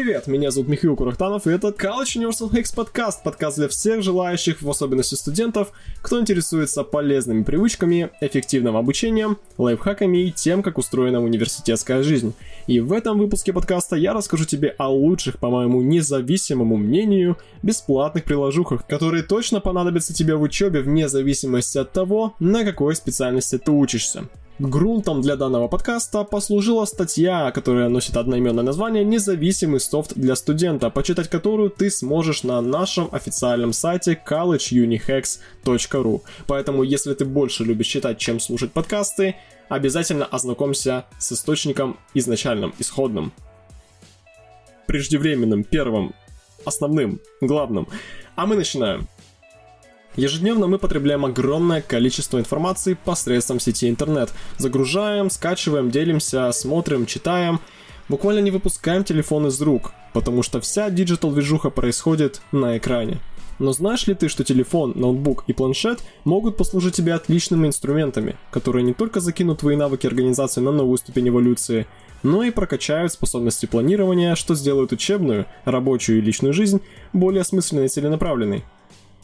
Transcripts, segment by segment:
Привет, меня зовут Михаил Курахтанов, и это College Universal Hacks подкаст, подкаст для всех желающих, в особенности студентов, кто интересуется полезными привычками, эффективным обучением, лайфхаками и тем, как устроена университетская жизнь. И в этом выпуске подкаста я расскажу тебе о лучших, по моему независимому мнению, бесплатных приложухах, которые точно понадобятся тебе в учебе вне зависимости от того, на какой специальности ты учишься. Грунтом для данного подкаста послужила статья, которая носит одноименное название «Независимый софт для студента», почитать которую ты сможешь на нашем официальном сайте collegeunihex.ru. Поэтому, если ты больше любишь читать, чем слушать подкасты, обязательно ознакомься с источником изначальным, исходным, преждевременным, первым, основным, главным. А мы начинаем. Ежедневно мы потребляем огромное количество информации посредством сети интернет. Загружаем, скачиваем, делимся, смотрим, читаем. Буквально не выпускаем телефон из рук, потому что вся digital-движуха происходит на экране. Но знаешь ли ты, что телефон, ноутбук и планшет могут послужить тебе отличными инструментами, которые не только закинут твои навыки организации на новую ступень эволюции, но и прокачают способности планирования, что сделают учебную, рабочую и личную жизнь более осмысленной и целенаправленной.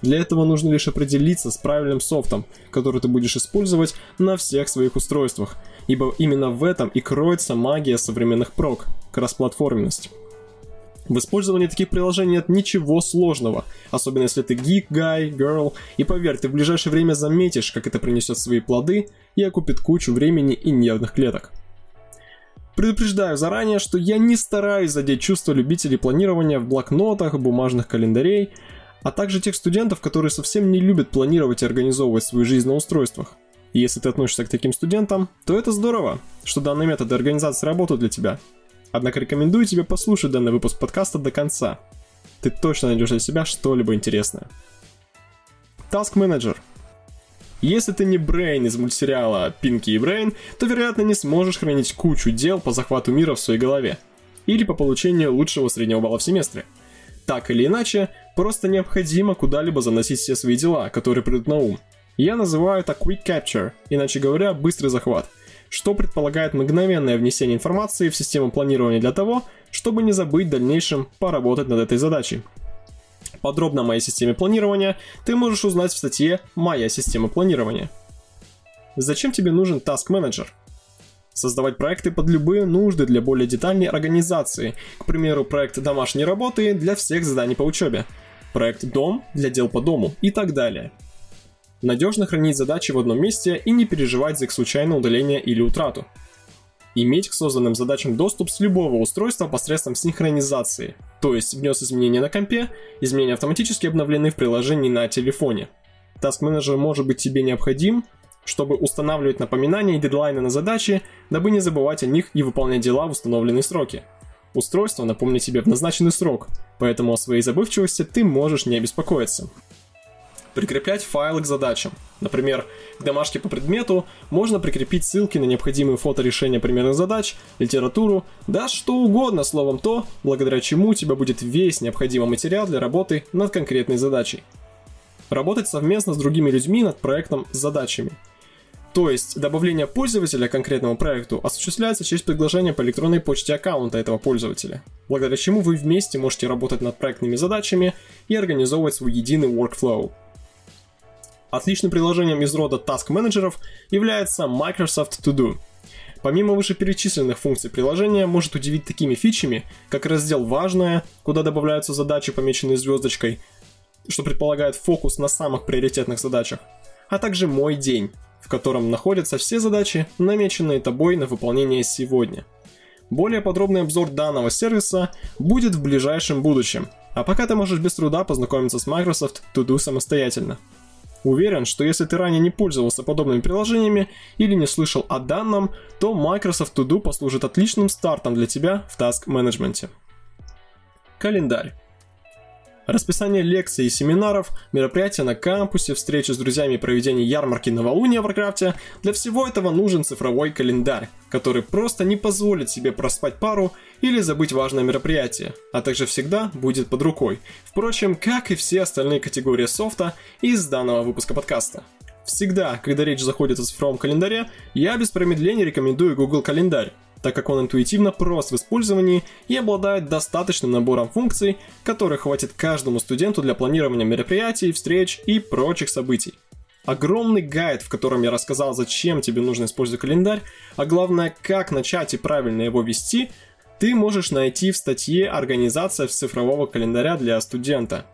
Для этого нужно лишь определиться с правильным софтом, который ты будешь использовать на всех своих устройствах, ибо именно в этом и кроется магия современных прок – кроссплатформенность. В использовании таких приложений нет ничего сложного, особенно если ты geek, guy, girl, и поверь, ты в ближайшее время заметишь, как это принесет свои плоды и окупит кучу времени и нервных клеток. Предупреждаю заранее, что я не стараюсь задеть чувства любителей планирования в блокнотах, бумажных календарей, а также тех студентов, которые совсем не любят планировать и организовывать свою жизнь на устройствах. И если ты относишься к таким студентам, то это здорово, что данные методы организации работают для тебя. Однако рекомендую тебе послушать данный выпуск подкаста до конца. Ты точно найдешь для себя что-либо интересное. Task Manager. Если ты не Брейн из мультсериала Пинки и Брейн, то, вероятно, не сможешь хранить кучу дел по захвату мира в своей голове. Или по получению лучшего среднего балла в семестре. Так или иначе, просто необходимо куда-либо заносить все свои дела, которые придут на ум. Я называю это quick capture, иначе говоря, быстрый захват, что предполагает мгновенное внесение информации в систему планирования для того, чтобы не забыть в дальнейшем поработать над этой задачей. Подробно о моей системе планирования ты можешь узнать в статье «Моя система планирования». Зачем тебе нужен Task Manager? Создавать проекты под любые нужды для более детальной организации. К примеру, проект домашней работы для всех заданий по учебе. Проект дом для дел по дому и так далее. Надежно хранить задачи в одном месте и не переживать за их случайное удаление или утрату. Иметь к созданным задачам доступ с любого устройства посредством синхронизации, то есть внес изменения на компе, изменения автоматически обновлены в приложении на телефоне. Task Manager может быть тебе необходим, чтобы устанавливать напоминания и дедлайны на задачи, дабы не забывать о них и выполнять дела в установленные сроки. Устройство напомнит тебе в назначенный срок, поэтому о своей забывчивости ты можешь не беспокоиться. Прикреплять файлы к задачам. Например, к домашке по предмету можно прикрепить ссылки на необходимые фото решения примерных задач, литературу, да что угодно, словом то, благодаря чему у тебя будет весь необходимый материал для работы над конкретной задачей. Работать совместно с другими людьми над проектом с задачами – то есть добавление пользователя к конкретному проекту осуществляется через приглашение по электронной почте аккаунта этого пользователя, благодаря чему вы вместе можете работать над проектными задачами и организовывать свой единый workflow. Отличным приложением из рода task менеджеров является Microsoft To Do. Помимо вышеперечисленных функций приложения может удивить такими фичами, как раздел «Важное», куда добавляются задачи, помеченные звездочкой, что предполагает фокус на самых приоритетных задачах, а также «Мой день», в котором находятся все задачи, намеченные тобой на выполнение сегодня. Более подробный обзор данного сервиса будет в ближайшем будущем, а пока ты можешь без труда познакомиться с Microsoft To Do самостоятельно. Уверен, что если ты ранее не пользовался подобными приложениями или не слышал о данном, то Microsoft To Do послужит отличным стартом для тебя в task менеджменте. Календарь. Расписание лекций и семинаров, мероприятия на кампусе, встречи с друзьями и проведение ярмарки новолуния в Варкрафте – для всего этого нужен цифровой календарь, который просто не позволит себе проспать пару или забыть важное мероприятие, а также всегда будет под рукой. Впрочем, как и все остальные категории софта из данного выпуска подкаста. Всегда, когда речь заходит о цифровом календаре, я без промедления рекомендую Google Календарь. Так как он интуитивно прост в использовании и обладает достаточным набором функций, который хватит каждому студенту для планирования мероприятий, встреч и прочих событий. Огромный гайд, в котором я рассказал, зачем тебе нужно использовать календарь, а главное, как начать и правильно его вести, ты можешь найти в статье «Организация цифрового календаря для студента».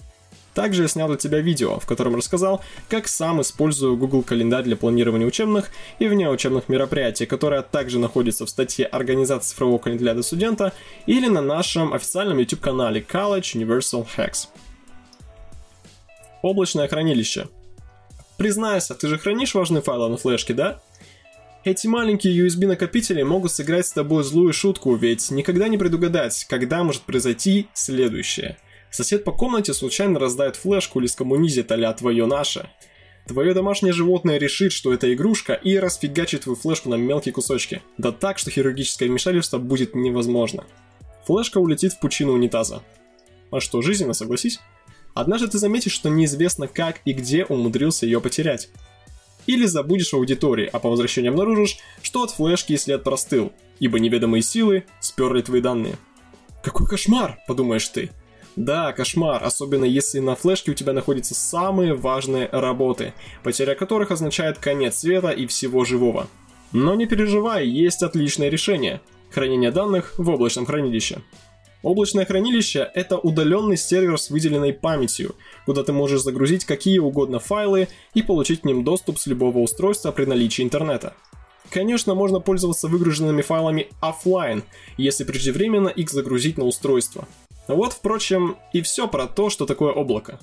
Также я снял для тебя видео, в котором рассказал, как сам использую Google календарь для планирования учебных и внеучебных мероприятий, которая также находится в статье «Организация цифрового календаря для студента» или на нашем официальном YouTube-канале College Universal Hacks. Облачное хранилище. Признайся, ты же хранишь важные файлы на флешке, да? Эти маленькие USB-накопители могут сыграть с тобой злую шутку, ведь никогда не предугадать, когда может произойти следующее – Сосед по комнате случайно раздает флешку или скоммунизит а твое наше. Твое домашнее животное решит, что это игрушка, и расфигачит твою флешку на мелкие кусочки. Да так, что хирургическое вмешательство будет невозможно. Флешка улетит в пучину унитаза. А что, жизненно, согласись? Однажды ты заметишь, что неизвестно как и где умудрился ее потерять. Или забудешь в аудитории, а по возвращению обнаружишь, что от флешки след простыл, ибо неведомые силы сперли твои данные. «Какой кошмар!» – подумаешь ты. Да, кошмар, особенно если на флешке у тебя находятся самые важные работы, потеря которых означает конец света и всего живого. Но не переживай, есть отличное решение. Хранение данных в облачном хранилище. Облачное хранилище – это удаленный сервер с выделенной памятью, куда ты можешь загрузить какие угодно файлы и получить к ним доступ с любого устройства при наличии интернета. Конечно, можно пользоваться выгруженными файлами офлайн, если преждевременно их загрузить на устройство. Вот, впрочем, и все про то, что такое облако.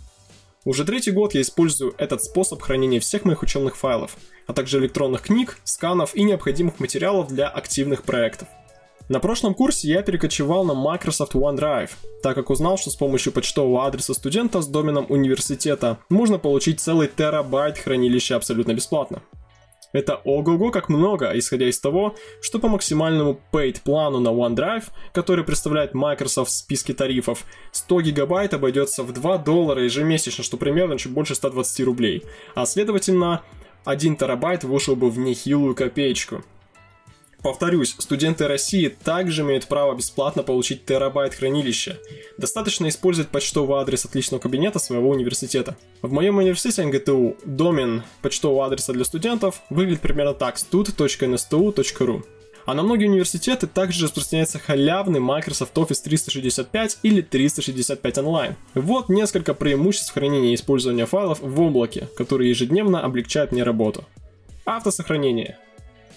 Уже третий год я использую этот способ хранения всех моих учебных файлов, а также электронных книг, сканов и необходимых материалов для активных проектов. На прошлом курсе я перекочевал на Microsoft OneDrive, так как узнал, что с помощью почтового адреса студента с доменом университета можно получить целый терабайт хранилища абсолютно бесплатно. Это ого-го как много, исходя из того, что по максимальному paid плану на OneDrive, который представляет Microsoft в списке тарифов, 100 гигабайт обойдется в 2 доллара ежемесячно, что примерно чуть больше 120 рублей, а следовательно 1 терабайт вышел бы в нехилую копеечку. Повторюсь, студенты России также имеют право бесплатно получить терабайт хранилища. Достаточно использовать почтовый адрес отличного кабинета своего университета. В моем университете НГТУ домен почтового адреса для студентов выглядит примерно так stud.nstu.ru. А на многие университеты также распространяется халявный Microsoft Office 365 или 365 Online. Вот несколько преимуществ хранения и использования файлов в облаке, которые ежедневно облегчают мне работу. Автосохранение.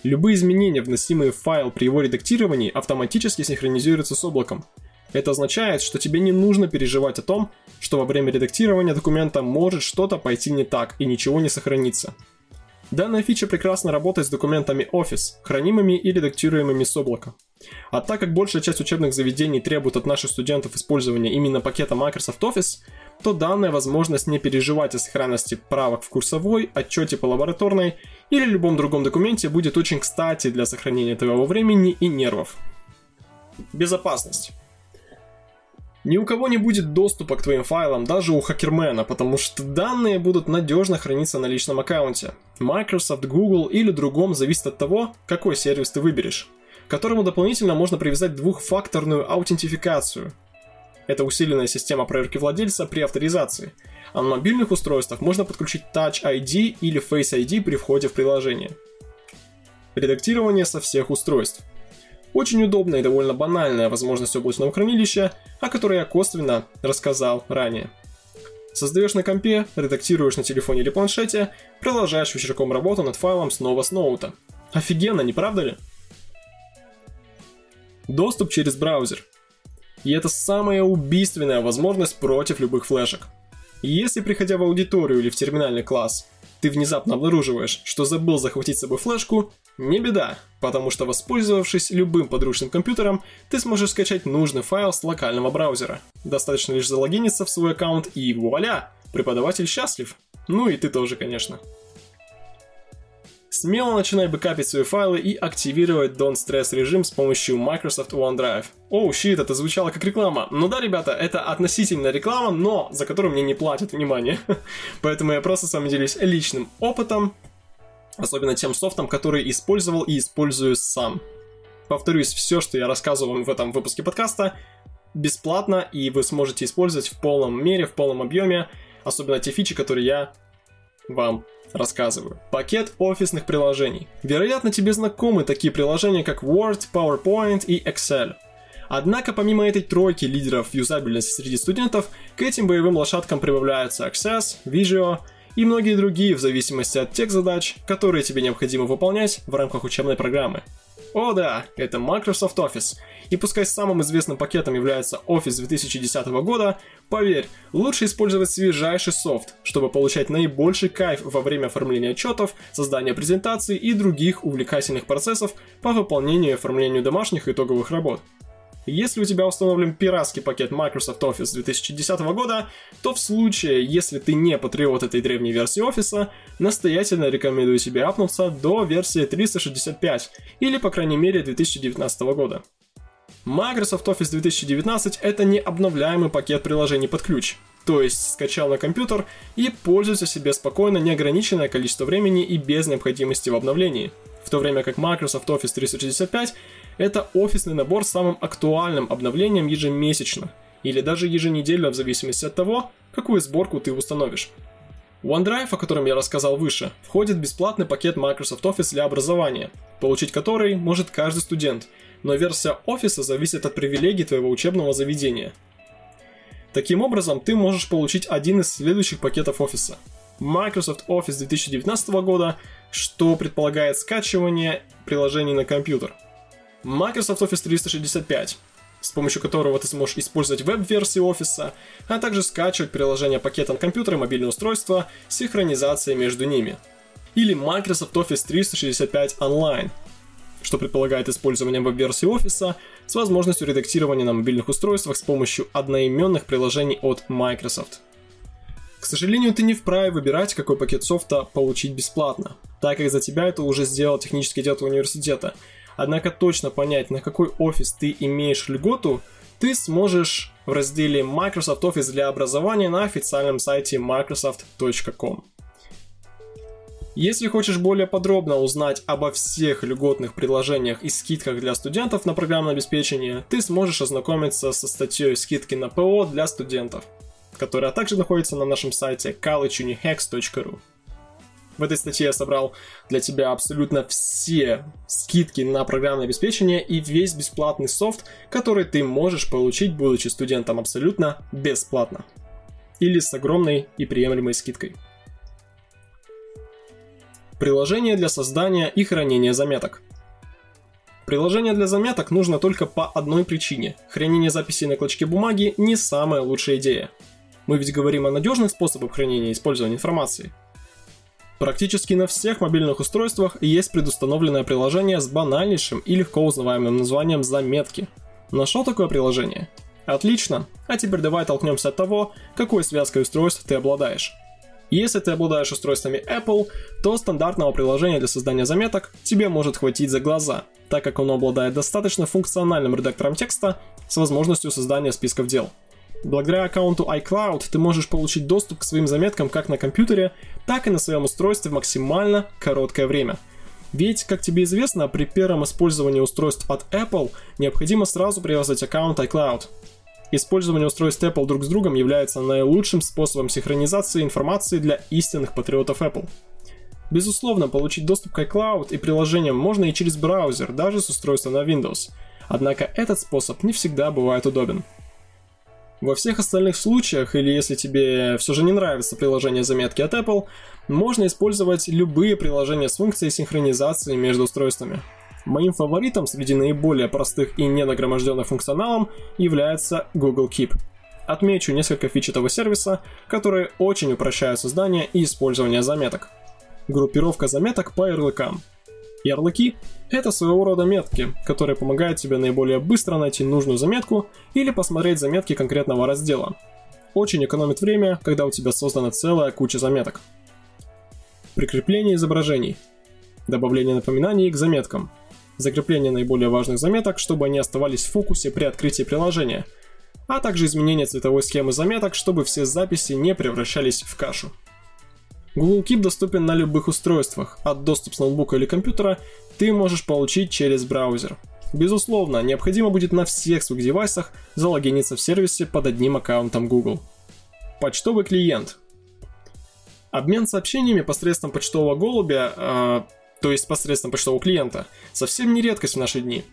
Любые изменения, вносимые в файл при его редактировании, автоматически синхронизируются с облаком. Это означает, что тебе не нужно переживать о том, что во время редактирования документа может что-то пойти не так и ничего не сохранится. Данная фича прекрасно работает с документами Office, хранимыми и редактируемыми с облака. А так как большая часть учебных заведений требует от наших студентов использования именно пакета Microsoft Office, то данная возможность не переживать о сохранности правок в курсовой, отчете по лабораторной или любом другом документе будет очень кстати для сохранения твоего времени и нервов. Безопасность. Ни у кого не будет доступа к твоим файлам, даже у хакермена, потому что данные будут надежно храниться на личном аккаунте. Microsoft, Google или другом зависит от того, какой сервис ты выберешь, к которому дополнительно можно привязать двухфакторную аутентификацию. Это усиленная система проверки владельца при авторизации, а на мобильных устройствах можно подключить Touch ID или Face ID при входе в приложение. Редактирование со всех устройств. Очень удобная и довольно банальная возможность облачного хранилища, о которой я косвенно рассказал ранее. Создаешь на компе, редактируешь на телефоне или планшете, продолжаешь вечерком работу над файлом снова с ноута. Офигенно, не правда ли? Доступ через браузер. И это самая убийственная возможность против любых флешек. Если, приходя в аудиторию или в терминальный класс, ты внезапно обнаруживаешь, что забыл захватить с собой флешку, не беда, потому что воспользовавшись любым подручным компьютером, ты сможешь скачать нужный файл с локального браузера. Достаточно лишь залогиниться в свой аккаунт и вуаля, преподаватель счастлив. Ну и ты тоже, конечно. Смело начинай бэкапить свои файлы и активировать Don't Stress режим с помощью Microsoft OneDrive. Оу, oh, щит, это звучало как реклама. Ну да, ребята, это относительно реклама, но за которую мне не платят, внимание. Поэтому я просто с вами делюсь личным опытом, особенно тем софтом, который использовал и использую сам. Повторюсь, все, что я рассказывал вам в этом выпуске подкаста, бесплатно, и вы сможете использовать в полном мере, в полном объеме, особенно те фичи, которые я вам рассказываю. Пакет офисных приложений. Вероятно, тебе знакомы такие приложения, как Word, PowerPoint и Excel. Однако, помимо этой тройки лидеров юзабельности среди студентов, к этим боевым лошадкам прибавляются Access, Visio и многие другие в зависимости от тех задач, которые тебе необходимо выполнять в рамках учебной программы. О да, это Microsoft Office. И пускай самым известным пакетом является Office 2010 года, поверь, лучше использовать свежайший софт, чтобы получать наибольший кайф во время оформления отчетов, создания презентаций и других увлекательных процессов по выполнению и оформлению домашних итоговых работ. Если у тебя установлен пиратский пакет Microsoft Office 2010 года, то в случае, если ты не патриот этой древней версии офиса, настоятельно рекомендую тебе апнуться до версии 365 или, по крайней мере, 2019 года. Microsoft Office 2019 это не обновляемый пакет приложений под ключ. То есть скачал на компьютер и пользуется себе спокойно неограниченное количество времени и без необходимости в обновлении. В то время как Microsoft Office 365 это офисный набор с самым актуальным обновлением ежемесячно, или даже еженедельно в зависимости от того, какую сборку ты установишь. В OneDrive, о котором я рассказал выше, входит бесплатный пакет Microsoft Office для образования, получить который может каждый студент, но версия офиса зависит от привилегий твоего учебного заведения. Таким образом, ты можешь получить один из следующих пакетов офиса. Microsoft Office 2019 года, что предполагает скачивание приложений на компьютер – Microsoft Office 365, с помощью которого ты сможешь использовать веб-версии офиса, а также скачивать приложение пакета на компьютер и мобильное устройство с синхронизацией между ними. Или Microsoft Office 365 Online, что предполагает использование веб-версии офиса с возможностью редактирования на мобильных устройствах с помощью одноименных приложений от Microsoft. К сожалению, ты не вправе выбирать, какой пакет софта получить бесплатно, так как за тебя это уже сделал технический отдел университета, Однако точно понять, на какой офис ты имеешь льготу, ты сможешь в разделе Microsoft Office для образования на официальном сайте microsoft.com. Если хочешь более подробно узнать обо всех льготных предложениях и скидках для студентов на программное обеспечение, ты сможешь ознакомиться со статьей скидки на ПО для студентов, которая также находится на нашем сайте collegeunihex.ru. В этой статье я собрал для тебя абсолютно все скидки на программное обеспечение и весь бесплатный софт, который ты можешь получить, будучи студентом абсолютно бесплатно. Или с огромной и приемлемой скидкой. Приложение для создания и хранения заметок. Приложение для заметок нужно только по одной причине. Хранение записей на клочке бумаги не самая лучшая идея. Мы ведь говорим о надежных способах хранения и использования информации – Практически на всех мобильных устройствах есть предустановленное приложение с банальнейшим и легко узнаваемым названием «Заметки». Нашел такое приложение? Отлично, а теперь давай толкнемся от того, какой связкой устройств ты обладаешь. Если ты обладаешь устройствами Apple, то стандартного приложения для создания заметок тебе может хватить за глаза, так как оно обладает достаточно функциональным редактором текста с возможностью создания списков дел – Благодаря аккаунту iCloud ты можешь получить доступ к своим заметкам как на компьютере, так и на своем устройстве в максимально короткое время. Ведь, как тебе известно, при первом использовании устройств от Apple необходимо сразу привязать аккаунт iCloud. Использование устройств Apple друг с другом является наилучшим способом синхронизации информации для истинных патриотов Apple. Безусловно, получить доступ к iCloud и приложениям можно и через браузер, даже с устройства на Windows. Однако этот способ не всегда бывает удобен. Во всех остальных случаях, или если тебе все же не нравится приложение заметки от Apple, можно использовать любые приложения с функцией синхронизации между устройствами. Моим фаворитом среди наиболее простых и ненагроможденных функционалом является Google Keep. Отмечу несколько фич этого сервиса, которые очень упрощают создание и использование заметок. Группировка заметок по ярлыкам. Ярлыки — это своего рода метки, которые помогают тебе наиболее быстро найти нужную заметку или посмотреть заметки конкретного раздела. Очень экономит время, когда у тебя создана целая куча заметок. Прикрепление изображений. Добавление напоминаний к заметкам. Закрепление наиболее важных заметок, чтобы они оставались в фокусе при открытии приложения. А также изменение цветовой схемы заметок, чтобы все записи не превращались в кашу. Google Keep доступен на любых устройствах, а доступ с ноутбука или компьютера ты можешь получить через браузер. Безусловно, необходимо будет на всех своих девайсах залогиниться в сервисе под одним аккаунтом Google. Почтовый клиент. Обмен сообщениями посредством почтового голубя, э, то есть посредством почтового клиента, совсем не редкость в наши дни.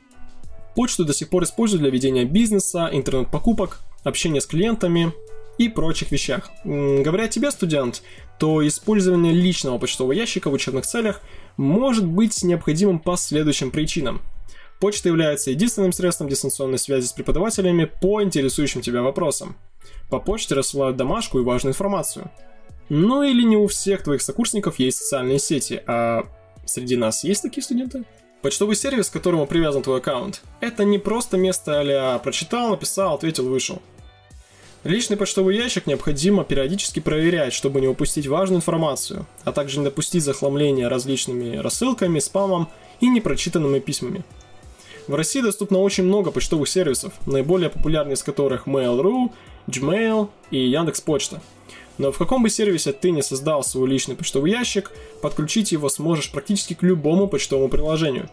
Почту до сих пор используют для ведения бизнеса, интернет-покупок, общения с клиентами и прочих вещах. Говоря тебе, студент, то использование личного почтового ящика в учебных целях может быть необходимым по следующим причинам. Почта является единственным средством дистанционной связи с преподавателями по интересующим тебя вопросам. По почте рассылают домашку и важную информацию. Ну или не у всех твоих сокурсников есть социальные сети, а среди нас есть такие студенты? Почтовый сервис, к которому привязан твой аккаунт, это не просто место а прочитал, написал, ответил, вышел. Личный почтовый ящик необходимо периодически проверять, чтобы не упустить важную информацию, а также не допустить захламления различными рассылками, спамом и непрочитанными письмами. В России доступно очень много почтовых сервисов, наиболее популярные из которых Mail.ru, Gmail и Яндекс.Почта. Но в каком бы сервисе ты не создал свой личный почтовый ящик, подключить его сможешь практически к любому почтовому приложению.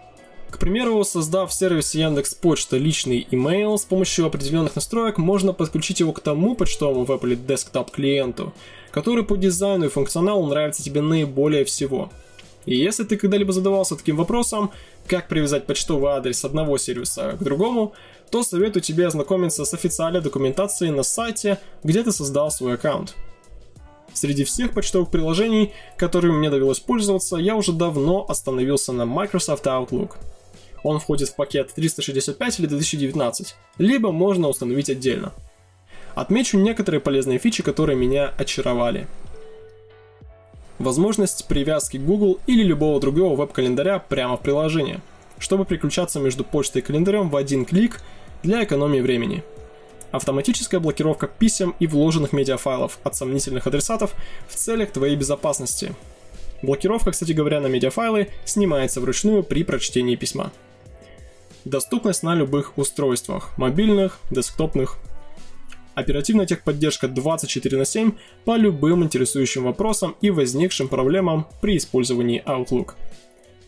К примеру, создав в сервисе Яндекс Почта личный email, с помощью определенных настроек можно подключить его к тому почтовому веб или десктоп клиенту, который по дизайну и функционалу нравится тебе наиболее всего. И если ты когда-либо задавался таким вопросом, как привязать почтовый адрес одного сервиса к другому, то советую тебе ознакомиться с официальной документацией на сайте, где ты создал свой аккаунт. Среди всех почтовых приложений, которыми мне довелось пользоваться, я уже давно остановился на Microsoft Outlook. Он входит в пакет 365 или 2019, либо можно установить отдельно. Отмечу некоторые полезные фичи, которые меня очаровали. Возможность привязки Google или любого другого веб-календаря прямо в приложении, чтобы переключаться между почтой и календарем в один клик для экономии времени – автоматическая блокировка писем и вложенных медиафайлов от сомнительных адресатов в целях твоей безопасности. Блокировка, кстати говоря, на медиафайлы снимается вручную при прочтении письма. Доступность на любых устройствах, мобильных, десктопных. Оперативная техподдержка 24 на 7 по любым интересующим вопросам и возникшим проблемам при использовании Outlook.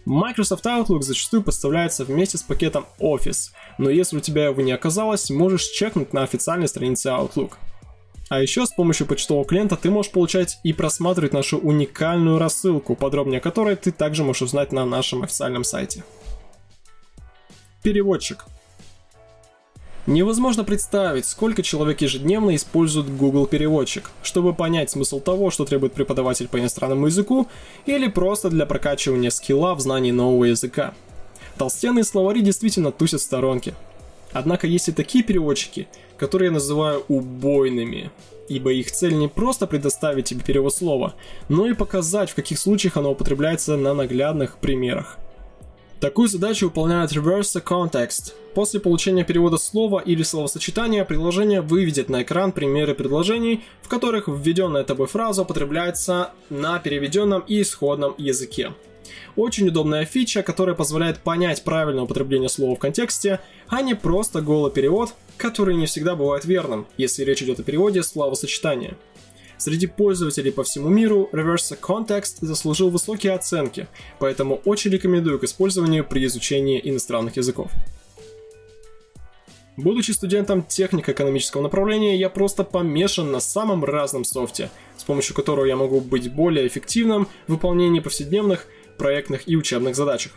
Microsoft Outlook зачастую поставляется вместе с пакетом Office, но если у тебя его не оказалось, можешь чекнуть на официальной странице Outlook. А еще с помощью почтового клиента ты можешь получать и просматривать нашу уникальную рассылку, подробнее о которой ты также можешь узнать на нашем официальном сайте. Переводчик – Невозможно представить, сколько человек ежедневно использует Google переводчик, чтобы понять смысл того, что требует преподаватель по иностранному языку, или просто для прокачивания скилла в знании нового языка. Толстенные словари действительно тусят в сторонке. Однако есть и такие переводчики, которые я называю убойными, ибо их цель не просто предоставить тебе перевод слова, но и показать, в каких случаях оно употребляется на наглядных примерах. Такую задачу выполняет Reverse Context. После получения перевода слова или словосочетания приложение выведет на экран примеры предложений, в которых введенная тобой фраза употребляется на переведенном и исходном языке. Очень удобная фича, которая позволяет понять правильное употребление слова в контексте, а не просто голый перевод, который не всегда бывает верным, если речь идет о переводе словосочетания. Среди пользователей по всему миру Reverse Context заслужил высокие оценки, поэтому очень рекомендую к использованию при изучении иностранных языков. Будучи студентом технико-экономического направления, я просто помешан на самом разном софте, с помощью которого я могу быть более эффективным в выполнении повседневных, проектных и учебных задачах.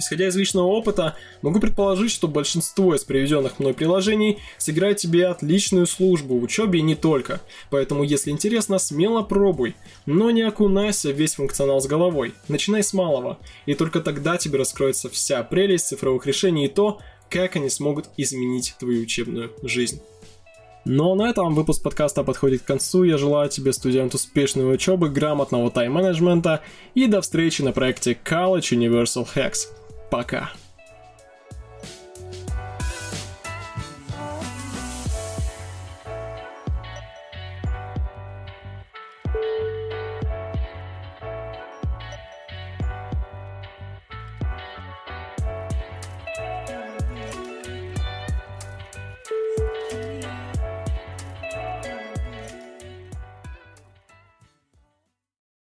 Исходя из личного опыта, могу предположить, что большинство из приведенных мной приложений сыграет тебе отличную службу в учебе и не только. Поэтому, если интересно, смело пробуй. Но не окунайся в весь функционал с головой. Начинай с малого. И только тогда тебе раскроется вся прелесть цифровых решений и то, как они смогут изменить твою учебную жизнь. Ну а на этом выпуск подкаста подходит к концу. Я желаю тебе, студент, успешной учебы, грамотного тайм-менеджмента и до встречи на проекте College Universal Hacks. Пока.